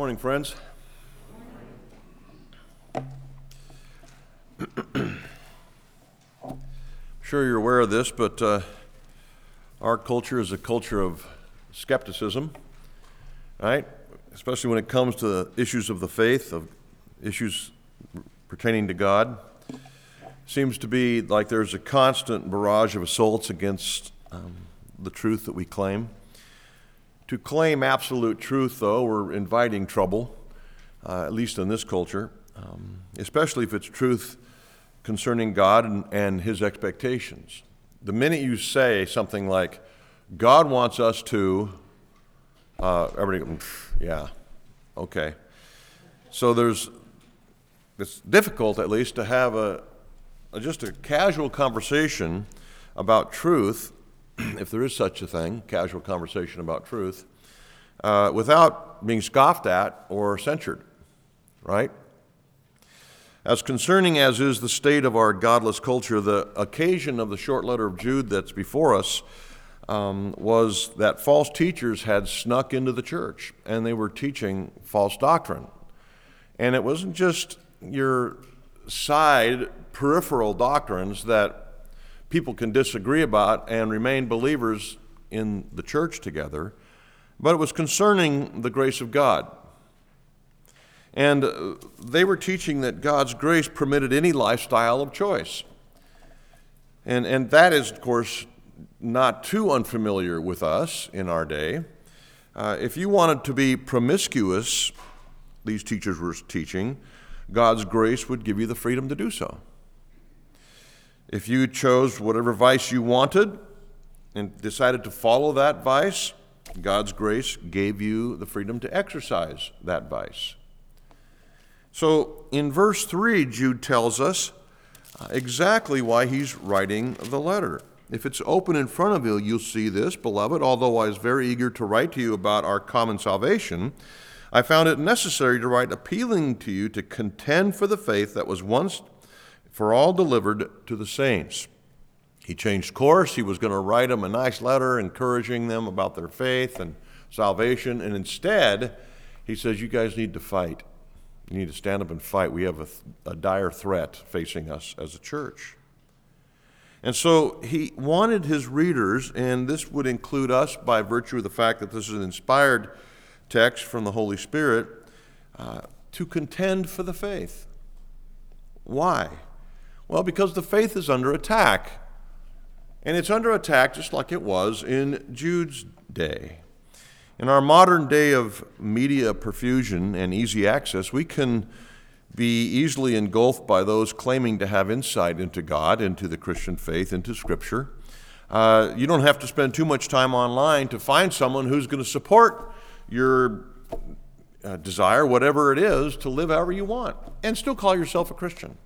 Morning, friends. I'm sure you're aware of this, but uh, our culture is a culture of skepticism, right? Especially when it comes to issues of the faith, of issues pertaining to God. Seems to be like there's a constant barrage of assaults against um, the truth that we claim. To claim absolute truth, though, we're inviting trouble, uh, at least in this culture, um, especially if it's truth concerning God and, and His expectations. The minute you say something like, God wants us to, uh, everybody, yeah, okay. So there's, it's difficult at least to have a just a casual conversation about truth, if there is such a thing, casual conversation about truth, uh, without being scoffed at or censured, right? As concerning as is the state of our godless culture, the occasion of the short letter of Jude that's before us um, was that false teachers had snuck into the church and they were teaching false doctrine. And it wasn't just your side peripheral doctrines that people can disagree about and remain believers in the church together, but it was concerning the grace of God. And uh, they were teaching that God's grace permitted any lifestyle of choice. And, and that is, of course, not too unfamiliar with us in our day. Uh, if you wanted to be promiscuous, these teachers were teaching, God's grace would give you the freedom to do so. If you chose whatever vice you wanted and decided to follow that vice, God's grace gave you the freedom to exercise that vice. So in verse 3, Jude tells us uh, exactly why he's writing the letter. If it's open in front of you, you'll see this, beloved. Although I was very eager to write to you about our common salvation, I found it necessary to write appealing to you to contend for the faith that was once for all delivered to the saints. He changed course. He was going to write them a nice letter encouraging them about their faith and salvation. And instead, he says, You guys need to fight. You need to stand up and fight. We have a, a dire threat facing us as a church. And so he wanted his readers, and this would include us by virtue of the fact that this is an inspired text from the Holy Spirit, uh, to contend for the faith. Why? Well, because the faith is under attack. And it's under attack just like it was in Jude's day. In our modern day of media profusion and easy access, we can be easily engulfed by those claiming to have insight into God, into the Christian faith, into Scripture. Uh, you don't have to spend too much time online to find someone who's going to support your uh, desire, whatever it is, to live however you want and still call yourself a Christian.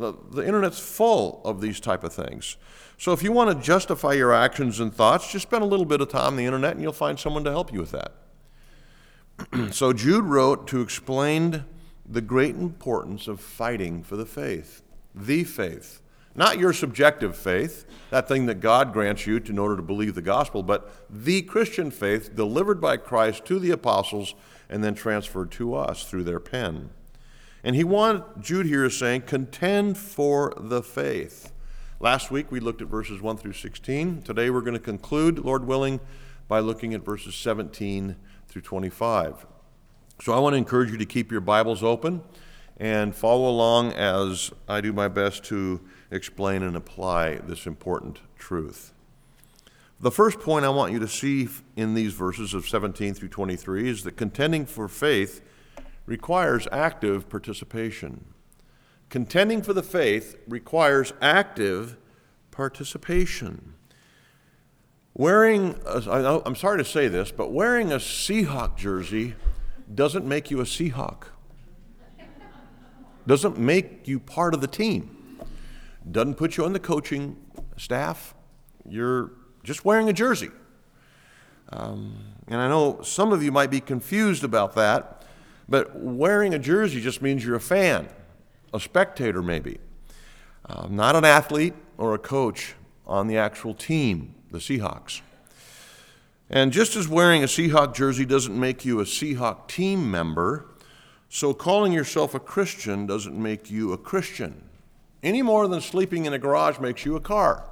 The, the internet's full of these type of things. So if you want to justify your actions and thoughts, just spend a little bit of time on the internet and you'll find someone to help you with that. so Jude wrote to explain the great importance of fighting for the faith, the faith. Not your subjective faith, that thing that God grants you in order to believe the gospel, but the Christian faith delivered by Christ to the apostles and then transferred to us through their pen. And he wanted, Jude here is saying, contend for the faith. Last week we looked at verses 1 through 16. Today we're going to conclude, Lord willing, by looking at verses 17 through 25. So I want to encourage you to keep your Bibles open and follow along as I do my best to explain and apply this important truth. The first point I want you to see in these verses of 17 through 23 is that contending for faith requires active participation. Contending for the faith requires active participation. Wearing, a, I'm sorry to say this, but wearing a Seahawk jersey doesn't make you a Seahawk. Doesn't make you part of the team. Doesn't put you on the coaching staff. You're just wearing a jersey. Um, and I know some of you might be confused about that, but wearing a jersey just means you're a fan a spectator maybe, uh, not an athlete or a coach on the actual team, the Seahawks. And just as wearing a Seahawk jersey doesn't make you a Seahawk team member, so calling yourself a Christian doesn't make you a Christian, any more than sleeping in a garage makes you a car.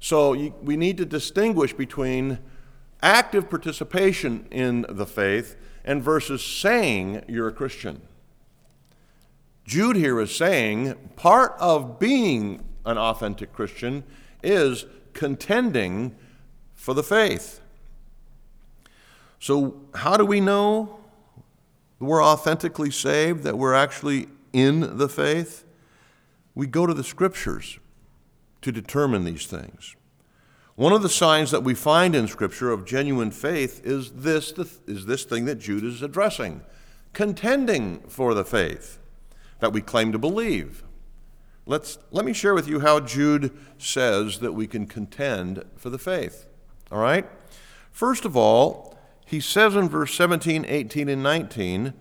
So you, we need to distinguish between active participation in the faith and versus saying you're a Christian. Jude here is saying part of being an authentic Christian is contending for the faith. So, how do we know we're authentically saved, that we're actually in the faith? We go to the scriptures to determine these things. One of the signs that we find in Scripture of genuine faith is this, is this thing that Jude is addressing contending for the faith that we claim to believe. Let's, let me share with you how Jude says that we can contend for the faith. All right? First of all, he says in verse 17, 18, and 19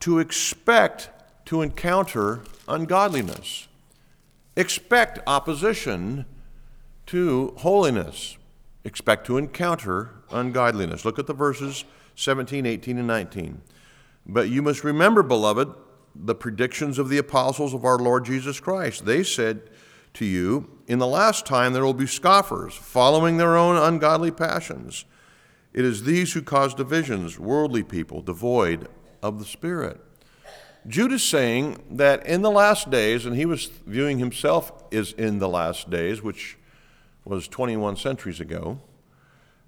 to expect to encounter ungodliness. Expect opposition to holiness. Expect to encounter ungodliness. Look at the verses 17, 18, and 19. But you must remember, beloved, the predictions of the apostles of our Lord Jesus Christ. They said to you, In the last time there will be scoffers, following their own ungodly passions it is these who cause divisions, worldly people, devoid of the Spirit. Jude is saying that in the last days, and he was viewing himself as in the last days, which was 21 centuries ago,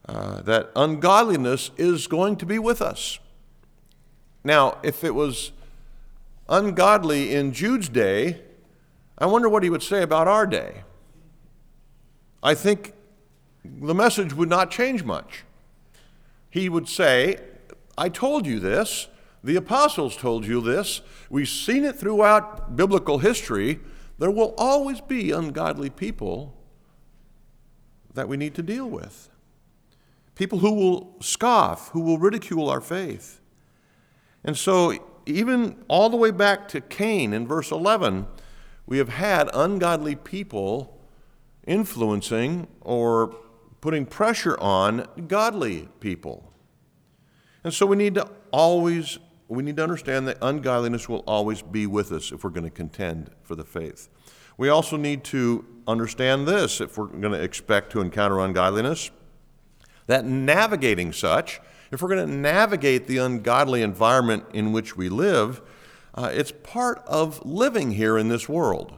uh, that ungodliness is going to be with us. Now, if it was ungodly in Jude's day, I wonder what he would say about our day. I think the message would not change much he would say, I told you this. The apostles told you this. We've seen it throughout biblical history. There will always be ungodly people that we need to deal with. People who will scoff, who will ridicule our faith. And so, even all the way back to Cain in verse 11, we have had ungodly people influencing or putting pressure on godly people. And so we need to always we need to understand that ungodliness will always be with us if we're going to contend for the faith. We also need to understand this if we're going to expect to encounter ungodliness that navigating such, if we're going to navigate the ungodly environment in which we live, uh, it's part of living here in this world.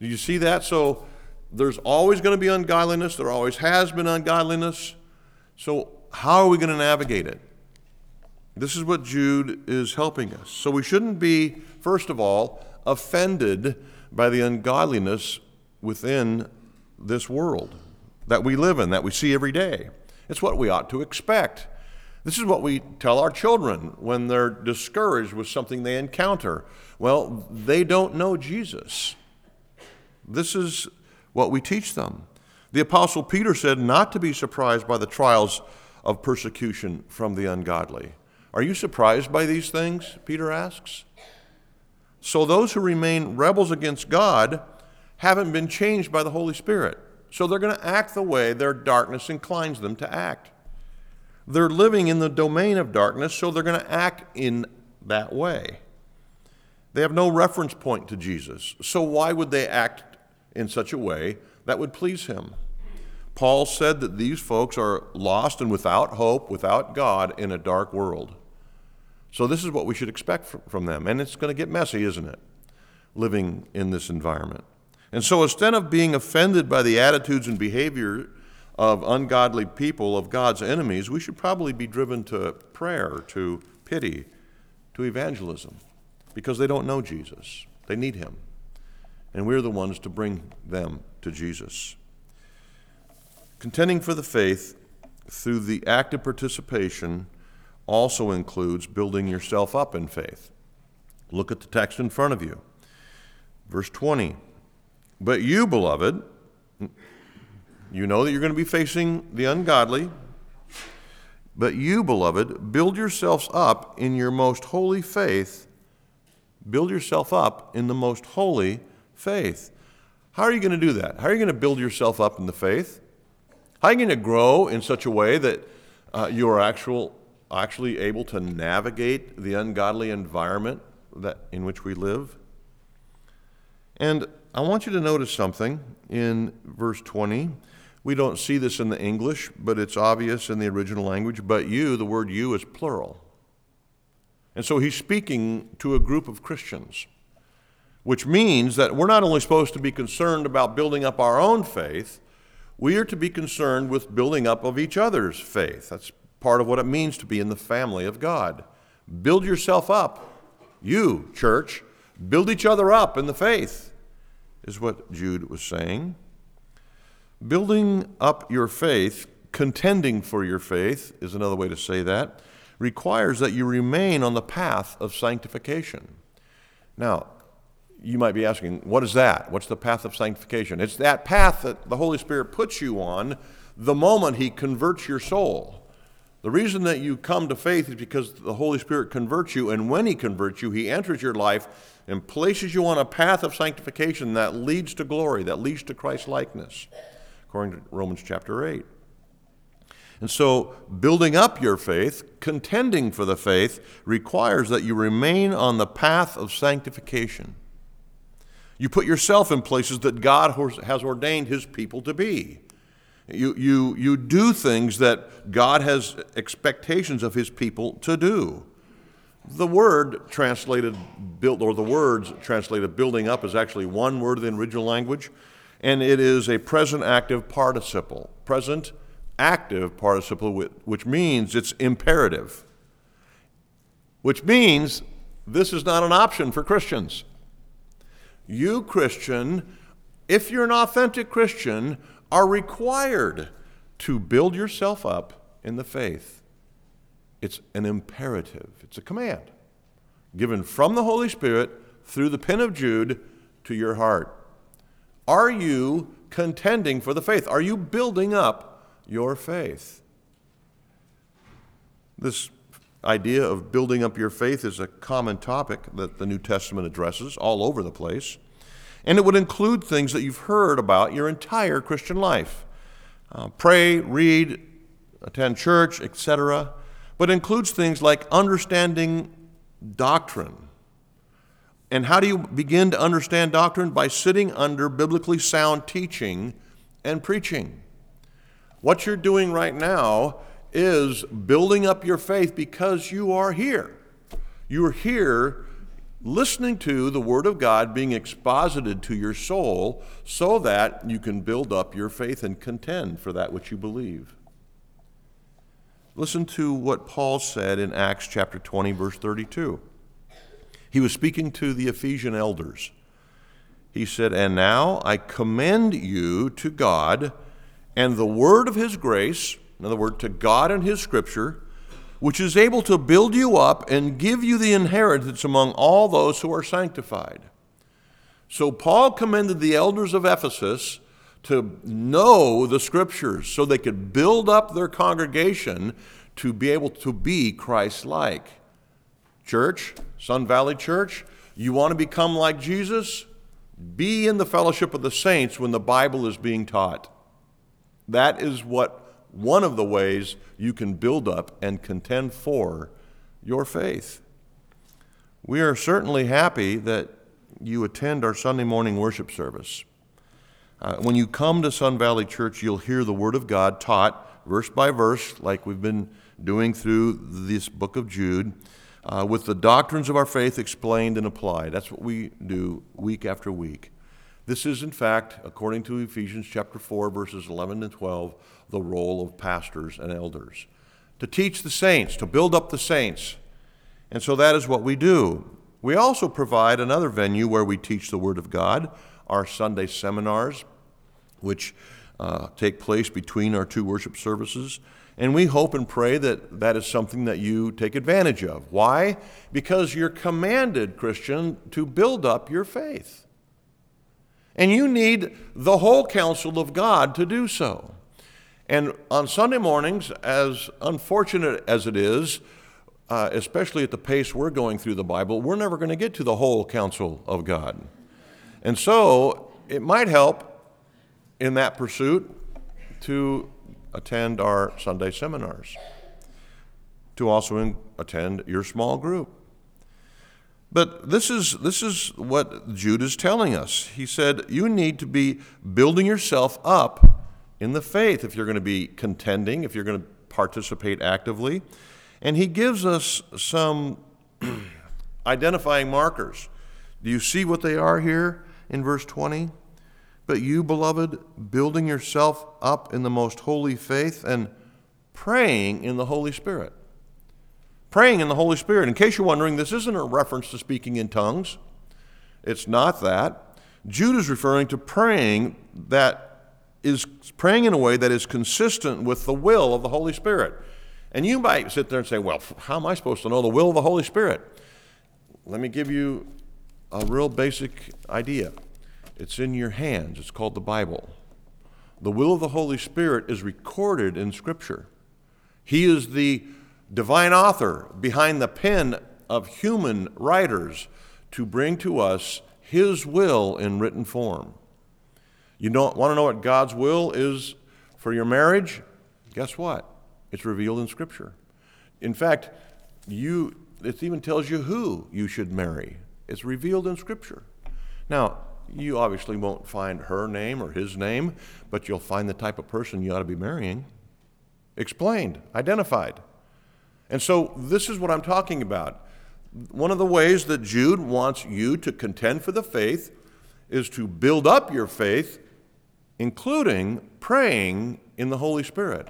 Do you see that? So there's always going to be ungodliness, there always has been ungodliness. So, how are we going to navigate it? This is what Jude is helping us. So, we shouldn't be, first of all, offended by the ungodliness within this world that we live in, that we see every day. It's what we ought to expect. This is what we tell our children when they're discouraged with something they encounter. Well, they don't know Jesus. This is what we teach them. The Apostle Peter said not to be surprised by the trials of persecution from the ungodly. Are you surprised by these things? Peter asks. So those who remain rebels against God haven't been changed by the Holy Spirit. So they're going to act the way their darkness inclines them to act. They're living in the domain of darkness, so they're going to act in that way. They have no reference point to Jesus. So why would they act in such a way that would please him. Paul said that these folks are lost and without hope, without God, in a dark world. So, this is what we should expect from them. And it's going to get messy, isn't it? Living in this environment. And so, instead of being offended by the attitudes and behavior of ungodly people, of God's enemies, we should probably be driven to prayer, to pity, to evangelism, because they don't know Jesus. They need him and we're the ones to bring them to Jesus. Contending for the faith through the active participation also includes building yourself up in faith. Look at the text in front of you. Verse 20. But you, beloved, you know that you're going to be facing the ungodly. But you, beloved, build yourselves up in your most holy faith. Build yourself up in the most holy faith. How are you going to do that? How are you going to build yourself up in the faith? How are you going to grow in such a way that uh, you are actual, actually able to navigate the ungodly environment that, in which we live? And I want you to notice something in verse 20. We don't see this in the English, but it's obvious in the original language. But you, the word you is plural. And so he's speaking to a group of Christians, which means that we're not only supposed to be concerned about building up our own faith, we are to be concerned with building up of each other's faith. That's part of what it means to be in the family of God. Build yourself up. You, church, build each other up in the faith, is what Jude was saying. Building up your faith, contending for your faith, is another way to say that, requires that you remain on the path of sanctification. Now, you might be asking, what is that? What's the path of sanctification? It's that path that the Holy Spirit puts you on the moment He converts your soul. The reason that you come to faith is because the Holy Spirit converts you, and when He converts you, He enters your life and places you on a path of sanctification that leads to glory, that leads to Christ likeness, according to Romans chapter 8. And so, building up your faith, contending for the faith, requires that you remain on the path of sanctification. You put yourself in places that God has ordained His people to be. You, you, you do things that God has expectations of His people to do. The word translated built, or the words translated building up, is actually one word in the original language, and it is a present active participle. Present active participle, which means it's imperative, which means this is not an option for Christians. You, Christian, if you're an authentic Christian, are required to build yourself up in the faith. It's an imperative, it's a command given from the Holy Spirit through the pen of Jude to your heart. Are you contending for the faith? Are you building up your faith? This idea of building up your faith is a common topic that the New Testament addresses all over the place. And it would include things that you've heard about your entire Christian life uh, pray, read, attend church, etc. But includes things like understanding doctrine. And how do you begin to understand doctrine? By sitting under biblically sound teaching and preaching. What you're doing right now is building up your faith because you are here. You're here listening to the Word of God being exposited to your soul so that you can build up your faith and contend for that which you believe. Listen to what Paul said in Acts chapter 20, verse 32. He was speaking to the Ephesian elders. He said, And now I commend you to God and the word of his grace in other words, to God and His Scripture, which is able to build you up and give you the inheritance among all those who are sanctified. So Paul commended the elders of Ephesus to know the Scriptures so they could build up their congregation to be able to be Christ like. Church, Sun Valley Church, you want to become like Jesus? Be in the fellowship of the saints when the Bible is being taught. That is what one of the ways you can build up and contend for your faith. We are certainly happy that you attend our Sunday morning worship service. Uh, when you come to Sun Valley Church, you'll hear the Word of God taught verse by verse, like we've been doing through this book of Jude, uh, with the doctrines of our faith explained and applied. That's what we do week after week. This is, in fact, according to Ephesians chapter 4, verses 11 and 12, the role of pastors and elders to teach the saints, to build up the saints. And so that is what we do. We also provide another venue where we teach the Word of God, our Sunday seminars, which uh, take place between our two worship services. And we hope and pray that that is something that you take advantage of. Why? Because you're commanded, Christian, to build up your faith. And you need the whole counsel of God to do so. And on Sunday mornings, as unfortunate as it is, uh, especially at the pace we're going through the Bible, we're never going to get to the whole counsel of God. And so it might help in that pursuit to attend our Sunday seminars, to also in, attend your small group. But this is, this is what Jude is telling us. He said, You need to be building yourself up in the faith if you're going to be contending, if you're going to participate actively. And he gives us some identifying markers. Do you see what they are here in verse 20? But you, beloved, building yourself up in the most holy faith and praying in the Holy Spirit. Praying in the Holy Spirit. In case you're wondering, this isn't a reference to speaking in tongues. It's not that. Jude is referring to praying that is praying in a way that is consistent with the will of the Holy Spirit. And you might sit there and say, Well, how am I supposed to know the will of the Holy Spirit? Let me give you a real basic idea. It's in your hands, it's called the Bible. The will of the Holy Spirit is recorded in Scripture. He is the divine author behind the pen of human writers to bring to us His will in written form. You don't want to know what God's will is for your marriage? Guess what? It's revealed in Scripture. In fact, you, it even tells you who you should marry. It's revealed in Scripture. Now, you obviously won't find her name or his name, but you'll find the type of person you ought to be marrying. Explained, identified. And so, this is what I'm talking about. One of the ways that Jude wants you to contend for the faith is to build up your faith including praying in the Holy Spirit,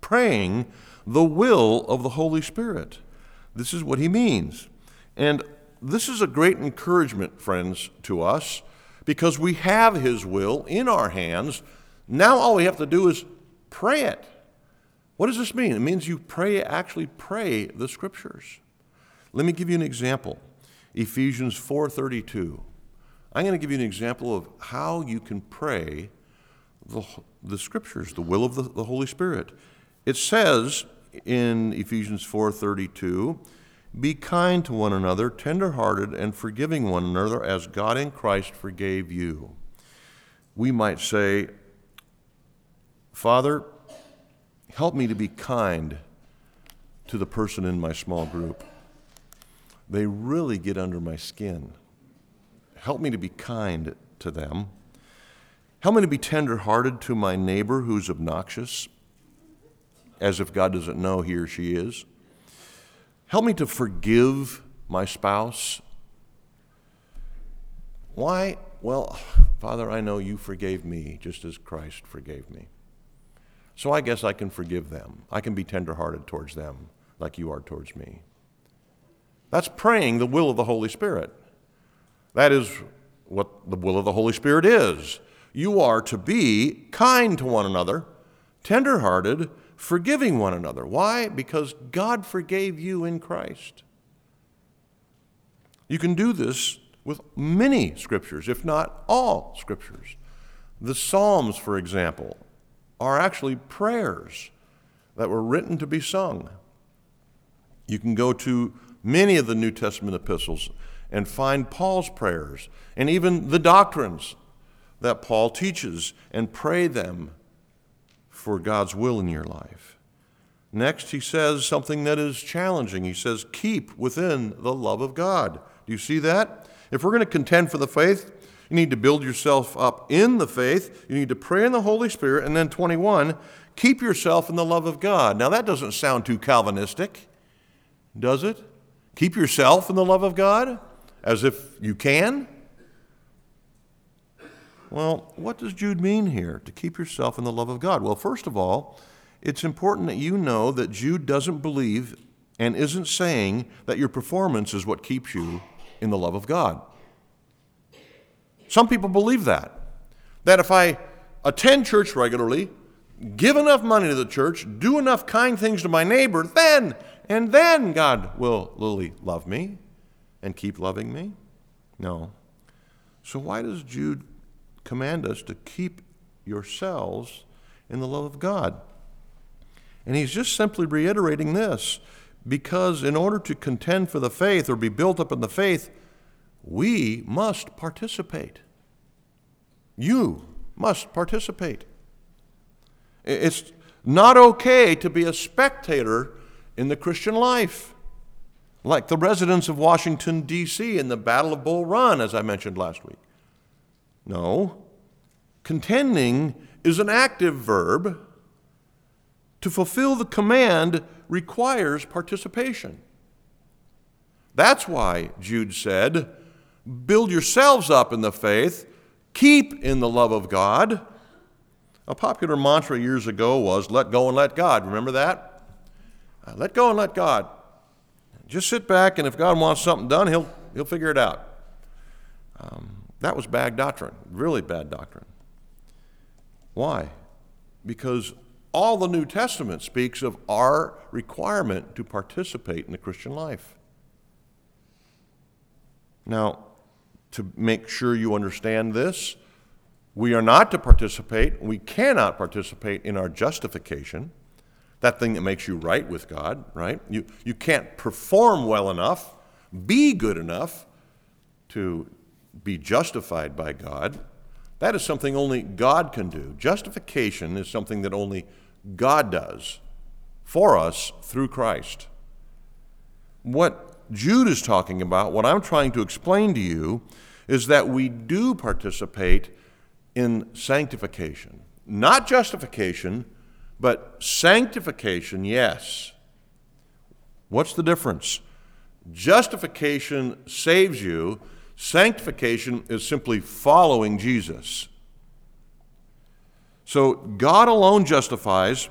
praying the will of the Holy Spirit. This is what he means. And this is a great encouragement, friends, to us because we have his will in our hands. Now all we have to do is pray it. What does this mean? It means you pray, actually pray the scriptures. Let me give you an example. Ephesians 4:32. I'm going to give you an example of how you can pray the, the scriptures, the will of the, the Holy Spirit. It says in Ephesians 4:32, "Be kind to one another, tenderhearted and forgiving one another as God in Christ forgave you." We might say, "Father, help me to be kind to the person in my small group. They really get under my skin." Help me to be kind to them. Help me to be tenderhearted to my neighbor who's obnoxious, as if God doesn't know he or she is. Help me to forgive my spouse. Why? Well, Father, I know you forgave me just as Christ forgave me. So I guess I can forgive them. I can be tenderhearted towards them like you are towards me. That's praying the will of the Holy Spirit. That is what the will of the Holy Spirit is. You are to be kind to one another, tenderhearted, forgiving one another. Why? Because God forgave you in Christ. You can do this with many scriptures, if not all scriptures. The Psalms, for example, are actually prayers that were written to be sung. You can go to many of the New Testament epistles and find Paul's prayers and even the doctrines that Paul teaches and pray them for God's will in your life. Next, he says something that is challenging. He says, Keep within the love of God. Do you see that? If we're going to contend for the faith, you need to build yourself up in the faith. You need to pray in the Holy Spirit. And then 21, keep yourself in the love of God. Now, that doesn't sound too Calvinistic, does it? Keep yourself in the love of God? as if you can? Well, what does Jude mean here? To keep yourself in the love of God. Well, first of all, it's important that you know that Jude doesn't believe and isn't saying that your performance is what keeps you in the love of God. Some people believe that. That if I attend church regularly, give enough money to the church, do enough kind things to my neighbor, then, and then God will really love me and keep loving me? No. So why does Jude command us to keep yourselves in the love of God? And he's just simply reiterating this because in order to contend for the faith or be built up in the faith, we must participate. You must participate. It's not okay to be a spectator in the Christian life, like the residents of Washington, D.C. in the Battle of Bull Run, as I mentioned last week. No. Contending is an active verb. To fulfill the command requires participation. That's why Jude said, Build yourselves up in the faith, keep in the love of God. A popular mantra years ago was, Let go and let God. Remember that? Uh, let go and let God. Just sit back, and if God wants something done, He'll, he'll figure it out. Um, that was bad doctrine, really bad doctrine. Why? Because all the New Testament speaks of our requirement to participate in the Christian life. Now, to make sure you understand this, we are not to participate, we cannot participate in our justification, that thing that makes you right with God, right? You, you can't perform well enough, be good enough to be justified by God. That is something only God can do. Justification is something that only God does for us through Christ. What Jude is talking about, what I'm trying to explain to you, is that we do participate in sanctification. Not justification, but sanctification, yes. What's the difference? Justification saves you, sanctification is simply following Jesus. So God alone justifies,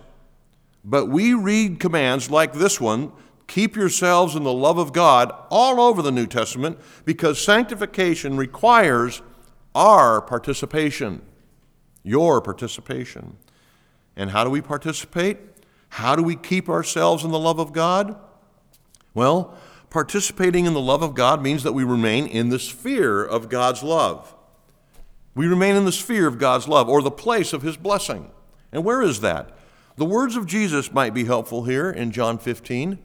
but we read commands like this one keep yourselves in the love of God all over the New Testament because sanctification requires our participation, your participation. And how do we participate? How do we keep ourselves in the love of God? Well, participating in the love of God means that we remain in the sphere of God's love. We remain in the sphere of God's love or the place of his blessing. And where is that? The words of Jesus might be helpful here in John 15.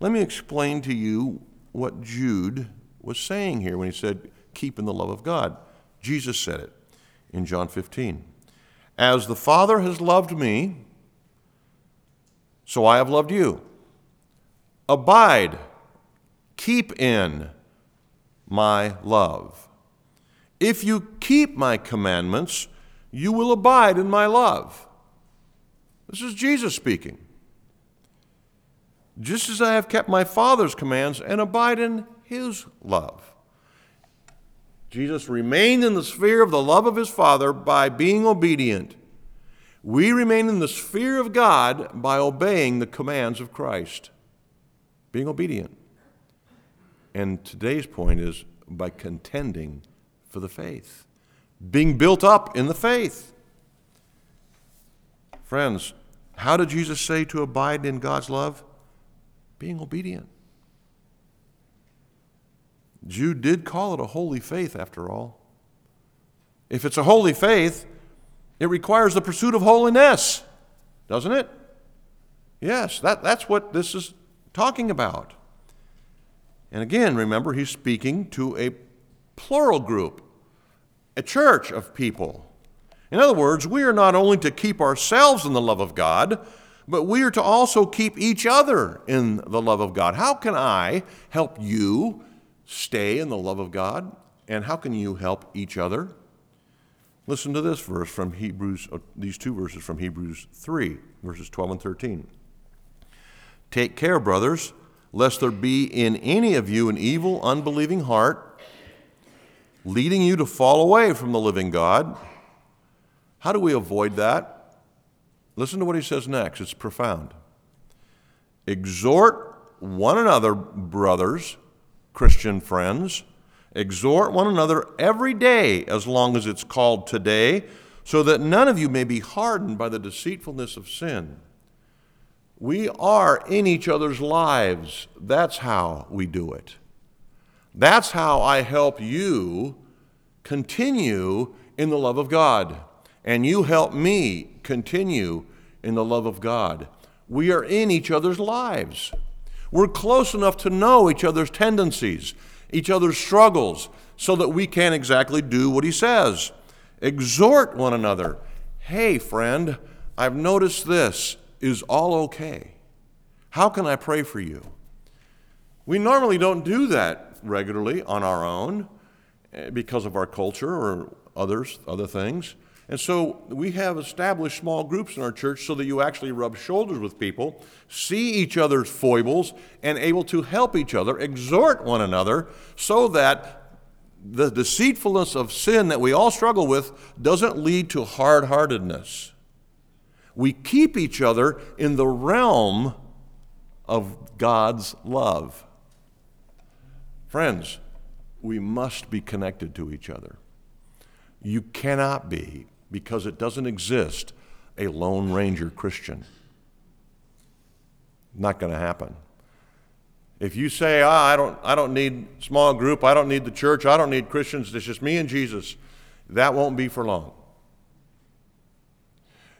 Let me explain to you what Jude was saying here when he said, Keep in the love of God. Jesus said it in John 15. As the Father has loved me, so I have loved you. Abide, keep in my love. If you keep my commandments, you will abide in my love. This is Jesus speaking. Just as I have kept my Father's commands and abide in his love. Jesus remained in the sphere of the love of his Father by being obedient. We remain in the sphere of God by obeying the commands of Christ, being obedient. And today's point is by contending for the faith, being built up in the faith. Friends, how did Jesus say to abide in God's love? Being obedient. Jude did call it a holy faith, after all. If it's a holy faith, it requires the pursuit of holiness, doesn't it? Yes, that, that's what this is talking about. And again, remember, he's speaking to a plural group a church of people. In other words, we are not only to keep ourselves in the love of God, but we are to also keep each other in the love of God. How can I help you stay in the love of God? And how can you help each other? Listen to this verse from Hebrews, uh, these two verses from Hebrews 3, verses 12 and 13. Take care, brothers, lest there be in any of you an evil, unbelieving heart leading you to fall away from the living God. How do we avoid that? Listen to what he says next. It's profound. Exhort one another, brothers, Christian friends. Exhort one another every day as long as it's called today, so that none of you may be hardened by the deceitfulness of sin. We are in each other's lives. That's how we do it. That's how I help you continue in the love of God. And you help me continue in the love of God. We are in each other's lives. We're close enough to know each other's tendencies, each other's struggles, so that we can exactly do what he says. Exhort one another. Hey, friend, I've noticed this. Is all okay? How can I pray for you? We normally don't do that regularly on our own eh, because of our culture or others, other things. And so we have established small groups in our church so that you actually rub shoulders with people, see each other's foibles, and able to help each other, exhort one another, so that the deceitfulness of sin that we all struggle with doesn't lead to hard heartedness. We keep each other in the realm of God's love. Friends, we must be connected to each other. You cannot be because it doesn't exist a Lone Ranger Christian. Not going to happen. If you say, ah, I, don't, I don't need small group, I don't need the church, I don't need Christians, it's just me and Jesus, that won't be for long.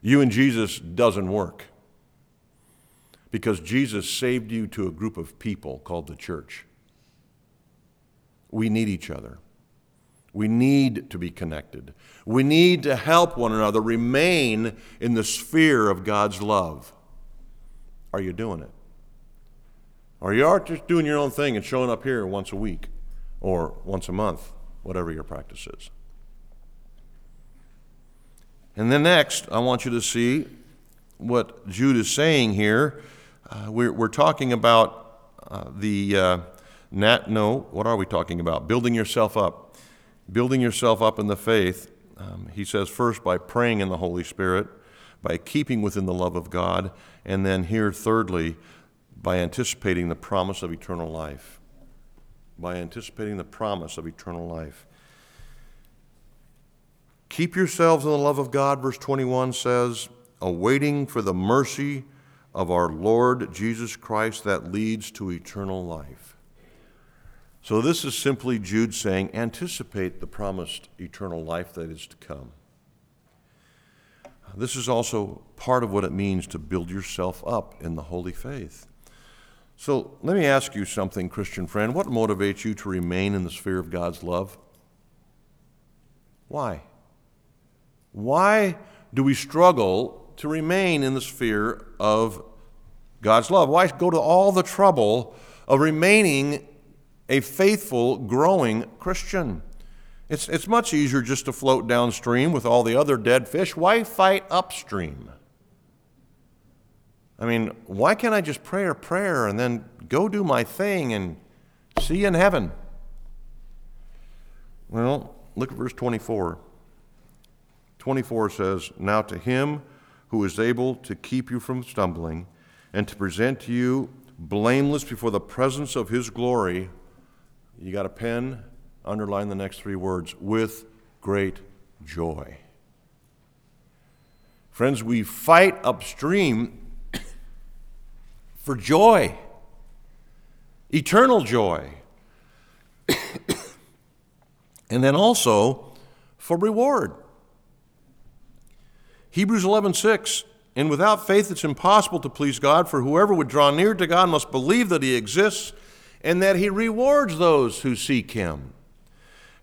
You and Jesus doesn't work because Jesus saved you to a group of people called the church. We need each other. We need to be connected. We need to help one another remain in the sphere of God's love. Are you doing it? Or you are just doing your own thing and showing up here once a week or once a month, whatever your practice is. And then next, I want you to see what Jude is saying here. Uh, we're, we're, talking about uh, the uh, nat, no, what are we talking about? Building yourself up building yourself up in the faith, um, he says first by praying in the Holy Spirit, by keeping within the love of God, and then here, thirdly, by anticipating the promise of eternal life. By anticipating the promise of eternal life. Keep yourselves in the love of God, verse 21 says, awaiting for the mercy of our Lord Jesus Christ that leads to eternal life. So, this is simply Jude saying, anticipate the promised eternal life that is to come. This is also part of what it means to build yourself up in the holy faith. So, let me ask you something, Christian friend. What motivates you to remain in the sphere of God's love? Why? Why do we struggle to remain in the sphere of God's love? Why go to all the trouble of remaining a faithful, growing Christian. It's, it's much easier just to float downstream with all the other dead fish. Why fight upstream? I mean, why can't I just pray a prayer and then go do my thing and see you in heaven? Well, look at verse 24. 24 says, Now to him who is able to keep you from stumbling and to present you blameless before the presence of his glory you got a pen? Underline the next three words with great joy. Friends, we fight upstream for joy, eternal joy, and then also for reward. Hebrews 11:6 and without faith it's impossible to please God for whoever would draw near to God must believe that he exists and that He rewards those who seek Him.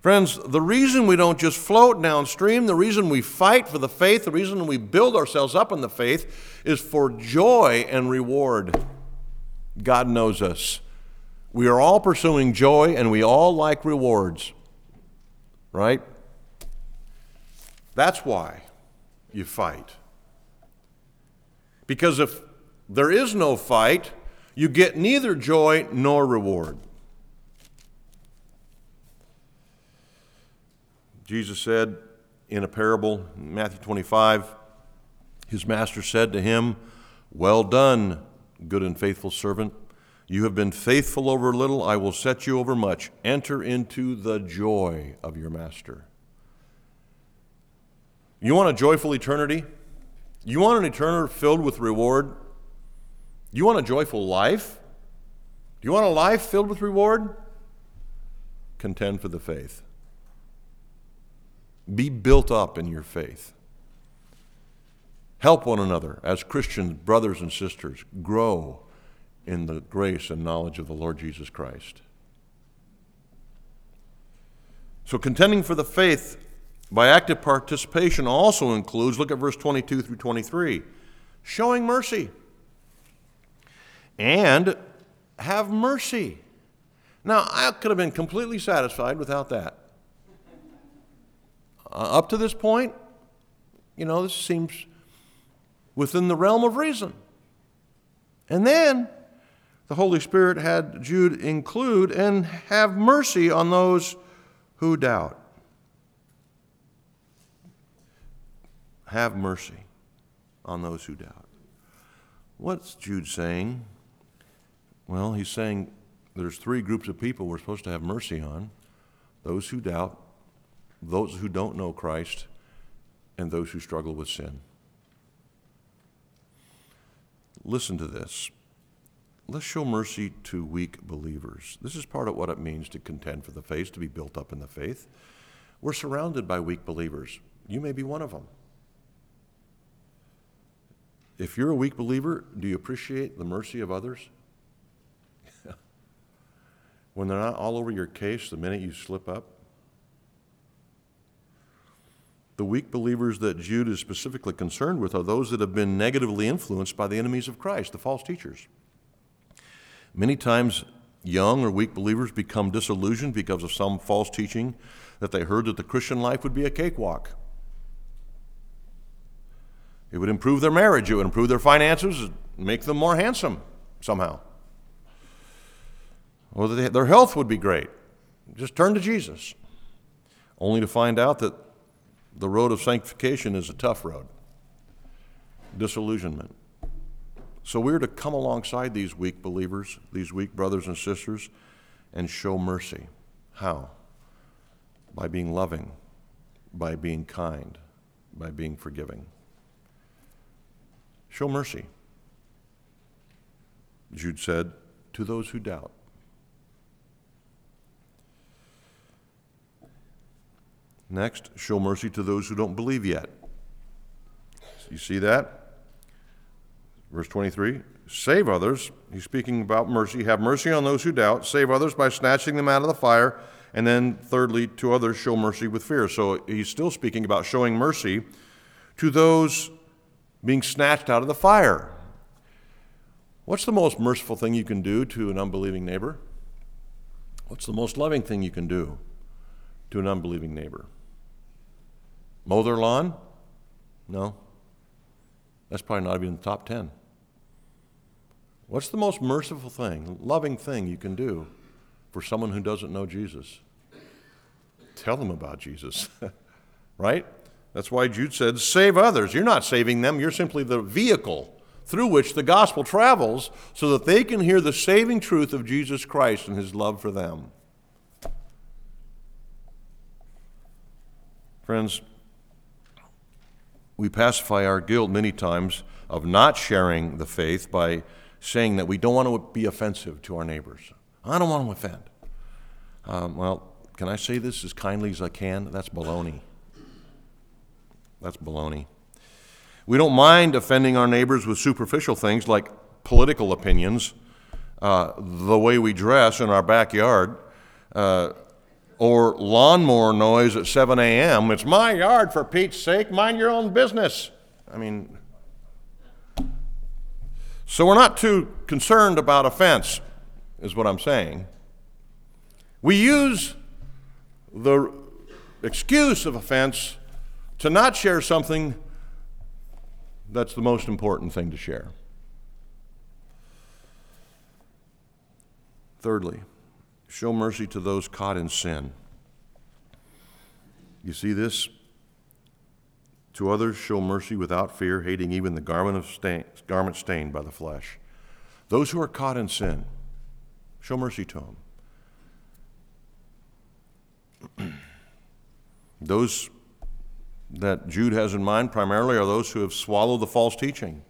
Friends, the reason we don't just float downstream, the reason we fight for the faith, the reason we build ourselves up in the faith is for joy and reward. God knows us. We are all pursuing joy and we all like rewards, right? That's why you fight. Because if there is no fight, you get neither joy nor reward. Jesus said in a parable, Matthew 25, his master said to him, Well done, good and faithful servant. You have been faithful over little, I will set you over much. Enter into the joy of your master. You want a joyful eternity? You want an eternity filled with reward? Do you want a joyful life? Do you want a life filled with reward? Contend for the faith. Be built up in your faith. Help one another as Christians, brothers and sisters, grow in the grace and knowledge of the Lord Jesus Christ. So, contending for the faith by active participation also includes, look at verse 22 through 23, showing mercy. And have mercy. Now, I could have been completely satisfied without that. Uh, up to this point, you know, this seems within the realm of reason. And then the Holy Spirit had Jude include and have mercy on those who doubt. Have mercy on those who doubt. What's Jude saying? Well, he's saying there's three groups of people we're supposed to have mercy on those who doubt, those who don't know Christ, and those who struggle with sin. Listen to this. Let's show mercy to weak believers. This is part of what it means to contend for the faith, to be built up in the faith. We're surrounded by weak believers. You may be one of them. If you're a weak believer, do you appreciate the mercy of others? When they're not all over your case the minute you slip up? The weak believers that Jude is specifically concerned with are those that have been negatively influenced by the enemies of Christ, the false teachers. Many times, young or weak believers become disillusioned because of some false teaching that they heard that the Christian life would be a cakewalk. It would improve their marriage, it would improve their finances, make them more handsome somehow. Or that their health would be great. Just turn to Jesus. Only to find out that the road of sanctification is a tough road. Disillusionment. So we're to come alongside these weak believers, these weak brothers and sisters, and show mercy. How? By being loving, by being kind, by being forgiving. Show mercy. Jude said, to those who doubt. Next, show mercy to those who don't believe yet. You see that? Verse 23 Save others. He's speaking about mercy. Have mercy on those who doubt. Save others by snatching them out of the fire. And then, thirdly, to others, show mercy with fear. So he's still speaking about showing mercy to those being snatched out of the fire. What's the most merciful thing you can do to an unbelieving neighbor? What's the most loving thing you can do to an unbelieving neighbor? Mow their lawn? No. That's probably not even the top 10. What's the most merciful thing, loving thing you can do for someone who doesn't know Jesus? Tell them about Jesus, right? That's why Jude said, save others. You're not saving them, you're simply the vehicle through which the gospel travels so that they can hear the saving truth of Jesus Christ and his love for them. Friends, we pacify our guilt many times of not sharing the faith by saying that we don't want to be offensive to our neighbors. I don't want to offend. Um, well, can I say this as kindly as I can? That's baloney. That's baloney. We don't mind offending our neighbors with superficial things like political opinions, uh, the way we dress in our backyard, uh, or lawnmower noise at 7 a.m. It's my yard, for Pete's sake. Mind your own business. I mean, so we're not too concerned about offense, is what I'm saying. We use the excuse of offense to not share something that's the most important thing to share. Thirdly, show mercy to those caught in sin. You see this? To others, show mercy without fear, hating even the garment, of stain, garment stained by the flesh. Those who are caught in sin, show mercy to them. those that Jude has in mind primarily are those who have swallowed the false teaching.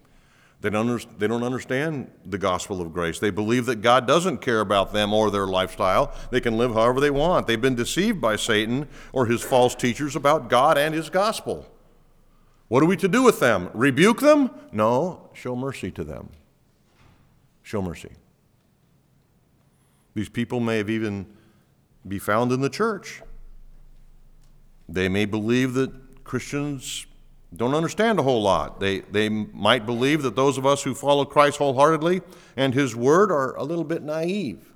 They don't, under, they don't understand the gospel of grace. They believe that God doesn't care about them or their lifestyle. They can live however they want. They've been deceived by Satan or his false teachers about God and his gospel. What are we to do with them? Rebuke them? No, show mercy to them. Show mercy. These people may have even be found in the church. They may believe that Christians don't understand a whole lot. They, they might believe that those of us who follow Christ wholeheartedly and His Word are a little bit naive.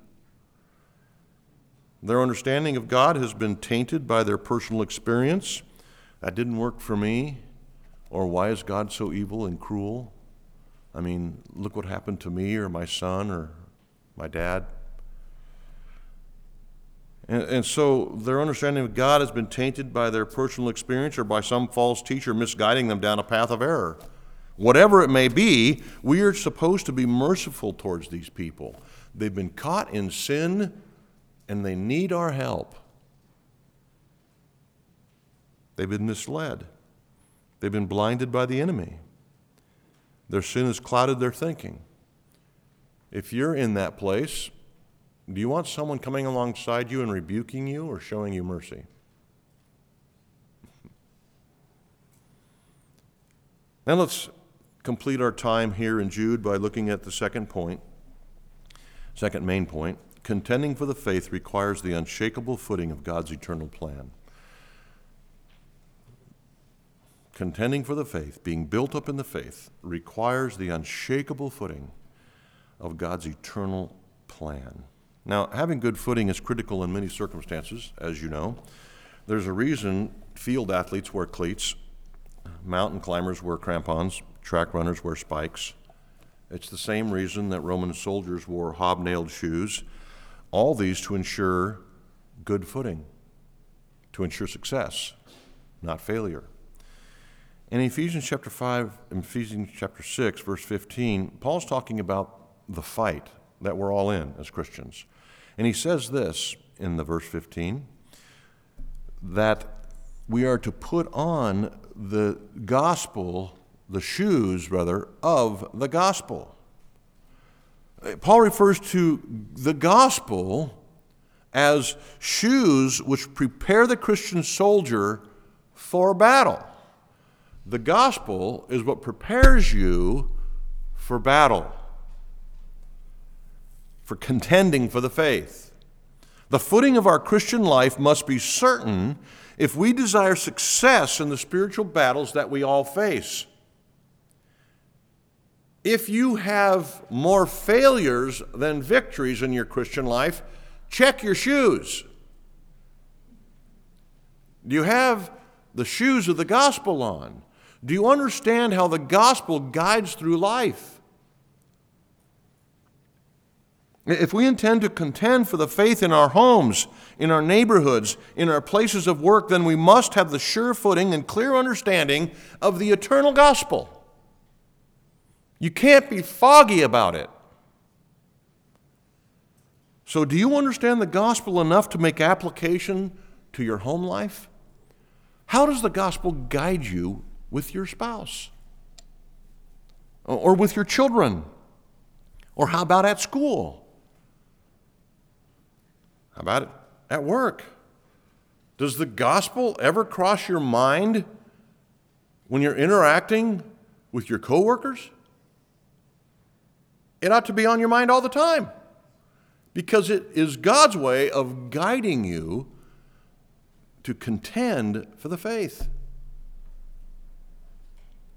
Their understanding of God has been tainted by their personal experience. That didn't work for me. Or why is God so evil and cruel? I mean, look what happened to me or my son or my dad. And, and, so their understanding of God has been tainted by their personal experience or by some false teacher misguiding them down a path of error. Whatever it may be, we are supposed to be merciful towards these people. They've been caught in sin and they need our help. They've been misled, they've been blinded by the enemy. Their sin has clouded their thinking. If you're in that place, do you want someone coming alongside you and rebuking you or showing you mercy? Now let's complete our time here in Jude by looking at the second point, second main point. Contending for the faith requires the unshakable footing of God's eternal plan. Contending for the faith, being built up in the faith, requires the unshakable footing of God's eternal plan. Now, having good footing is critical in many circumstances, as you know. There's a reason field athletes wear cleats, mountain climbers wear crampons, track runners wear spikes. It's the same reason that Roman soldiers wore hobnailed shoes, all these to ensure good footing, to ensure success, not failure. In Ephesians chapter 5 and Ephesians chapter 6, verse 15, Paul's talking about the fight that we're all in as Christians. And he says this in the verse 15 that we are to put on the gospel, the shoes, rather, of the gospel. Paul refers to the gospel as shoes which prepare the Christian soldier for battle. The gospel is what prepares you for battle for contending for the faith. The footing of our Christian life must be certain if we desire success in the spiritual battles that we all face. If you have more failures than victories in your Christian life, check your shoes. Do you have the shoes of the gospel on? Do you understand how the gospel guides through life? If we intend to contend for the faith in our homes, in our neighborhoods, in our places of work, then we must have the sure footing and clear understanding of the eternal gospel. You can't be foggy about it. So, do you understand the gospel enough to make application to your home life? How does the gospel guide you with your spouse? Or with your children? Or how about at school? How about it at work? Does the gospel ever cross your mind when you're interacting with your coworkers? It ought to be on your mind all the time because it is God's way of guiding you to contend for the faith.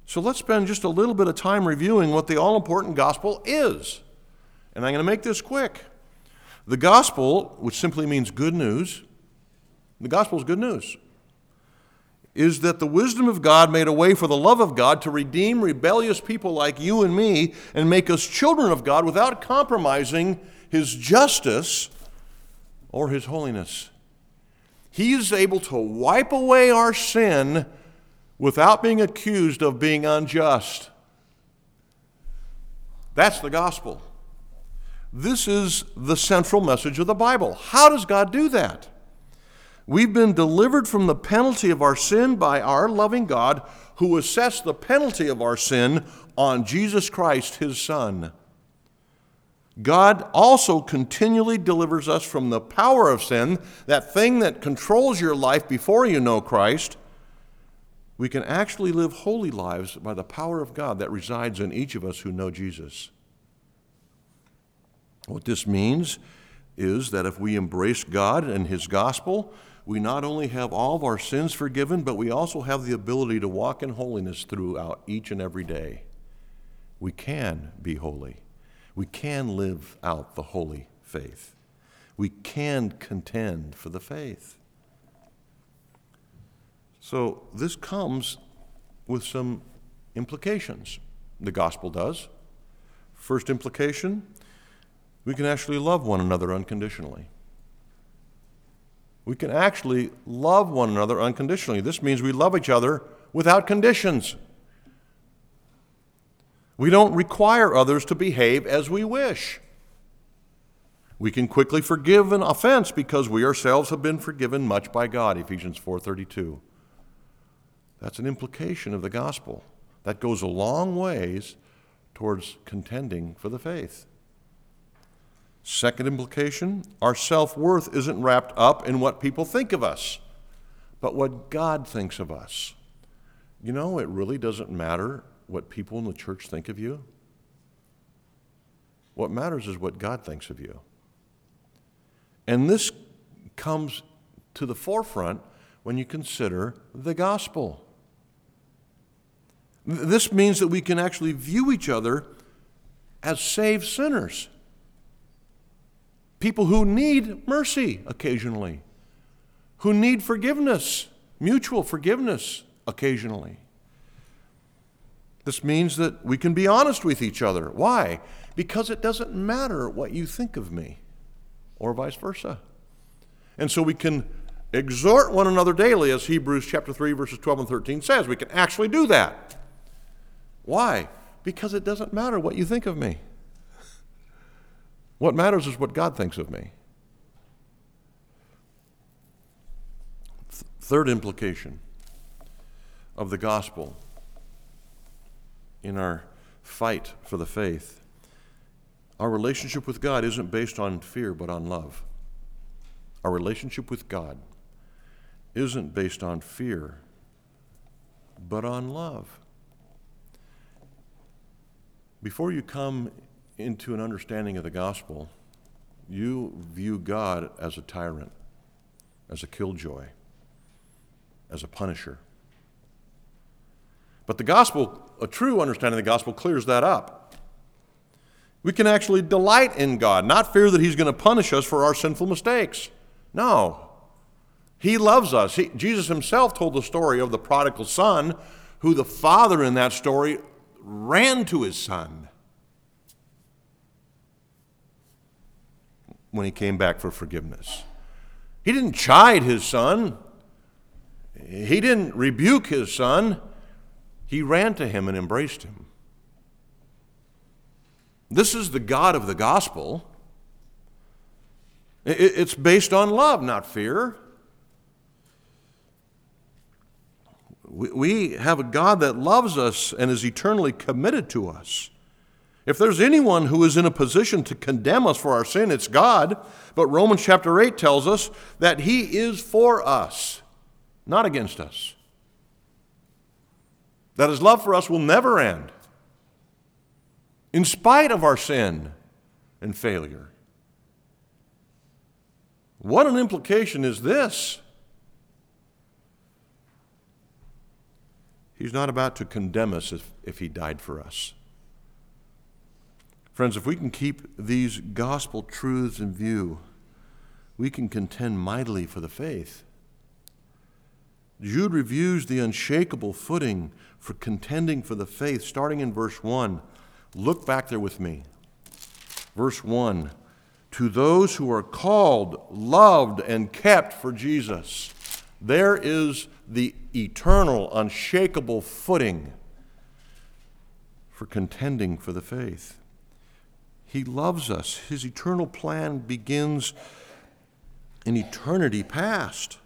So let's spend just a little bit of time reviewing what the all important gospel is. And I'm going to make this quick. The gospel, which simply means good news, the gospel is good news, is that the wisdom of God made a way for the love of God to redeem rebellious people like you and me and make us children of God without compromising his justice or his holiness. He is able to wipe away our sin without being accused of being unjust. That's the gospel. This is the central message of the Bible. How does God do that? We've been delivered from the penalty of our sin by our loving God who assessed the penalty of our sin on Jesus Christ, his Son. God also continually delivers us from the power of sin, that thing that controls your life before you know Christ. We can actually live holy lives by the power of God that resides in each of us who know Jesus. What this means is that if we embrace God and His gospel, we not only have all of our sins forgiven, but we also have the ability to walk in holiness throughout each and every day. We can be holy. We can live out the holy faith. We can contend for the faith. So this comes with some implications. The gospel does. First implication we can actually love one another unconditionally. We can actually love one another unconditionally. This means we love each other without conditions. We don't require others to behave as we wish. We can quickly forgive an offense because we ourselves have been forgiven much by God, Ephesians 4:32. That's an implication of the gospel. That goes a long ways towards contending for the faith. Second implication our self worth isn't wrapped up in what people think of us, but what God thinks of us. You know, it really doesn't matter what people in the church think of you. What matters is what God thinks of you. And this comes to the forefront when you consider the gospel. This means that we can actually view each other as saved sinners people who need mercy occasionally, who need forgiveness, mutual forgiveness occasionally. This means that we can be honest with each other. Why? Because it doesn't matter what you think of me, or vice versa. And so we can exhort one another daily, as Hebrews chapter 3, verses 12 and 13 says. We can actually do that. Why? Because it doesn't matter what you think of me. What matters is what God thinks of me. Th- third implication of the gospel in our fight for the faith our relationship with God isn't based on fear but on love. Our relationship with God isn't based on fear but on love. Before you come into an understanding of the gospel, you view God as a tyrant, as a killjoy, as a punisher. But the gospel, a true understanding of the gospel, clears that up. We can actually delight in God, not fear that He's going to punish us for our sinful mistakes. No. He loves us. He, Jesus Himself told the story of the prodigal son, who the father in that story ran to his son when he came back for forgiveness. He didn't chide his son, he didn't rebuke his son. He ran to him and embraced him. This is the God of the gospel. It's based on love, not fear. We have a God that loves us and is eternally committed to us. If there's anyone who is in a position to condemn us for our sin, it's God. But Romans chapter 8 tells us that He is for us, not against us. That His love for us will never end, in spite of our sin and failure. What an implication is this? He's not about to condemn us if, if He died for us. Friends, if we can keep these gospel truths in view, we can contend mightily for the faith. Jude reviews the unshakable footing for contending for the faith, starting in verse 1. Look back there with me. Verse 1 To those who are called, loved, and kept for Jesus, there is the eternal, unshakable footing for contending for the faith. He loves us. His eternal plan begins in eternity past.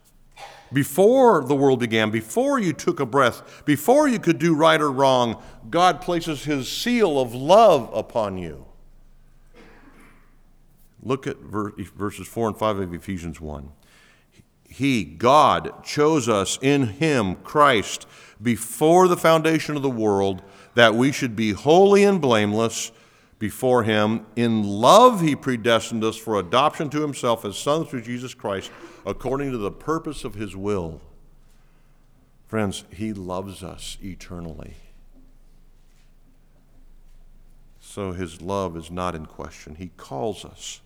Before the world began, before you took a breath, before you could do right or wrong, God places His seal of love upon you. Look at verses 4 and 5 of Ephesians 1. He, God, chose us in Him, Christ, before the foundation of the world, that we should be holy and blameless before him. In love, he predestined us for adoption to himself as sons through Jesus Christ, according to the purpose of his will. Friends, he loves us eternally. So his love is not in question. He calls us.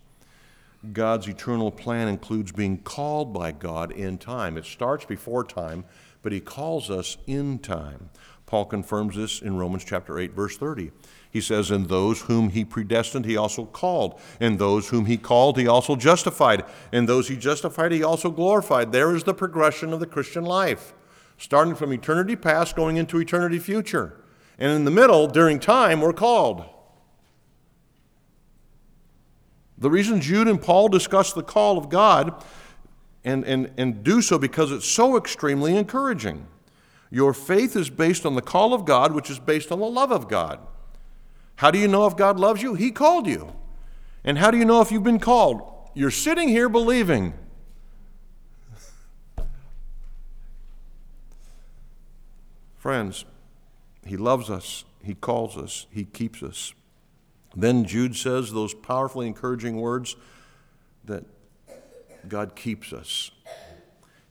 God's eternal plan includes being called by God in time. It starts before time, but he calls us in time. Paul confirms this in Romans chapter 8 verse 30. He says, And those whom he predestined, he also called. And those whom he called, he also justified. And those he justified, he also glorified. There is the progression of the Christian life, starting from eternity past, going into eternity future. And in the middle, during time, we're called. The reason Jude and Paul discuss the call of God and, and, and do so because it's so extremely encouraging. Your faith is based on the call of God, which is based on the love of God. How do you know if God loves you? He called you. And how do you know if you've been called? You're sitting here believing. Friends, He loves us, He calls us, He keeps us. Then Jude says those powerfully encouraging words that God keeps us.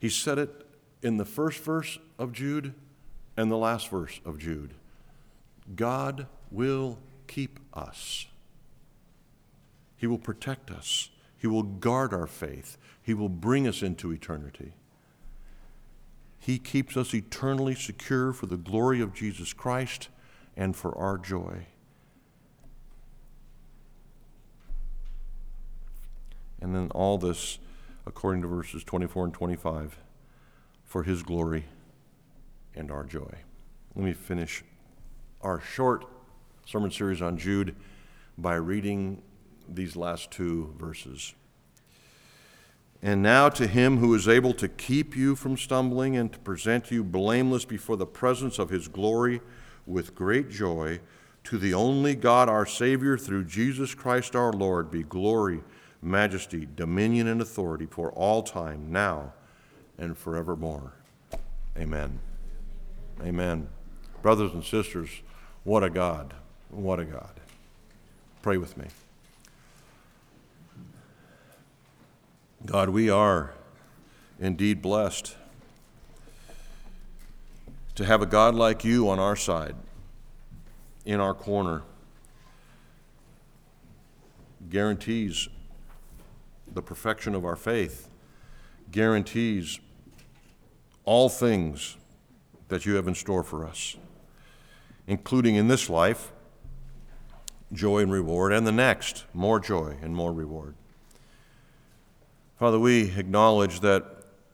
He said it in the first verse of Jude and the last verse of Jude. God will keep us. He will protect us. He will guard our faith. He will bring us into eternity. He keeps us eternally secure for the glory of Jesus Christ and for our joy. And then all this, according to verses 24 and 25, for his glory and our joy. Let me finish our short sermon series on Jude by reading these last two verses. And now to him who is able to keep you from stumbling and to present you blameless before the presence of his glory with great joy, to the only God our Savior through Jesus Christ our Lord, be glory, majesty, dominion, and authority for all time, now and forevermore. Amen. Amen. Brothers and sisters, what a God. What a God. Pray with me. God, we are indeed blessed to have a God like you on our side, in our corner. Guarantees the perfection of our faith, guarantees all things that you have in store for us, including in this life joy and reward, and the next, more joy and more reward. Father, we acknowledge that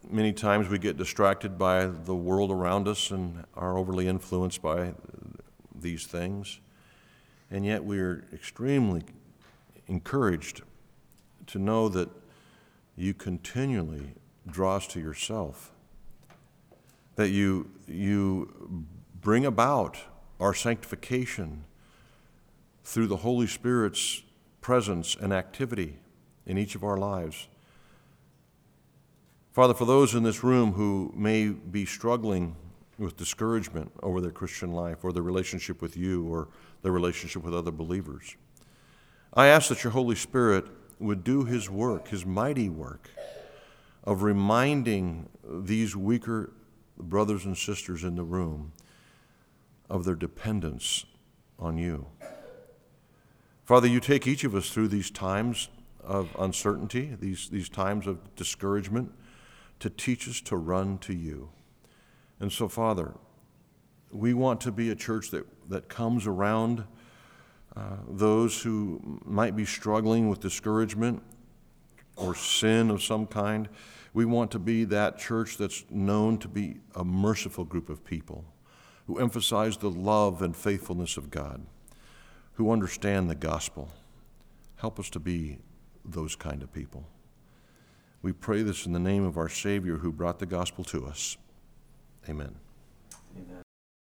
many times we get distracted by the world around us and are overly influenced by these things. And yet we are extremely encouraged to know that you continually draw us to yourself, that you, you bring about our sanctification through the Holy Spirit's presence and activity in each of our lives. Father, for those in this room who may be struggling with discouragement over their Christian life or their relationship with you or their relationship with other believers, I ask that your Holy Spirit would do his work, his mighty work, of reminding these weaker brothers and sisters in the room of their dependence on you. Father, you take each of us through these times of uncertainty, these, these times of discouragement, to teach us to run to you. And so, Father, we want to be a church that, that comes around uh, those who might be struggling with discouragement or sin of some kind. We want to be that church that's known to be a merciful group of people who emphasize the love and faithfulness of God who understand the gospel. Help us to be those kind of people. We pray this in the name of our Savior who brought the gospel to us. Amen. Amen.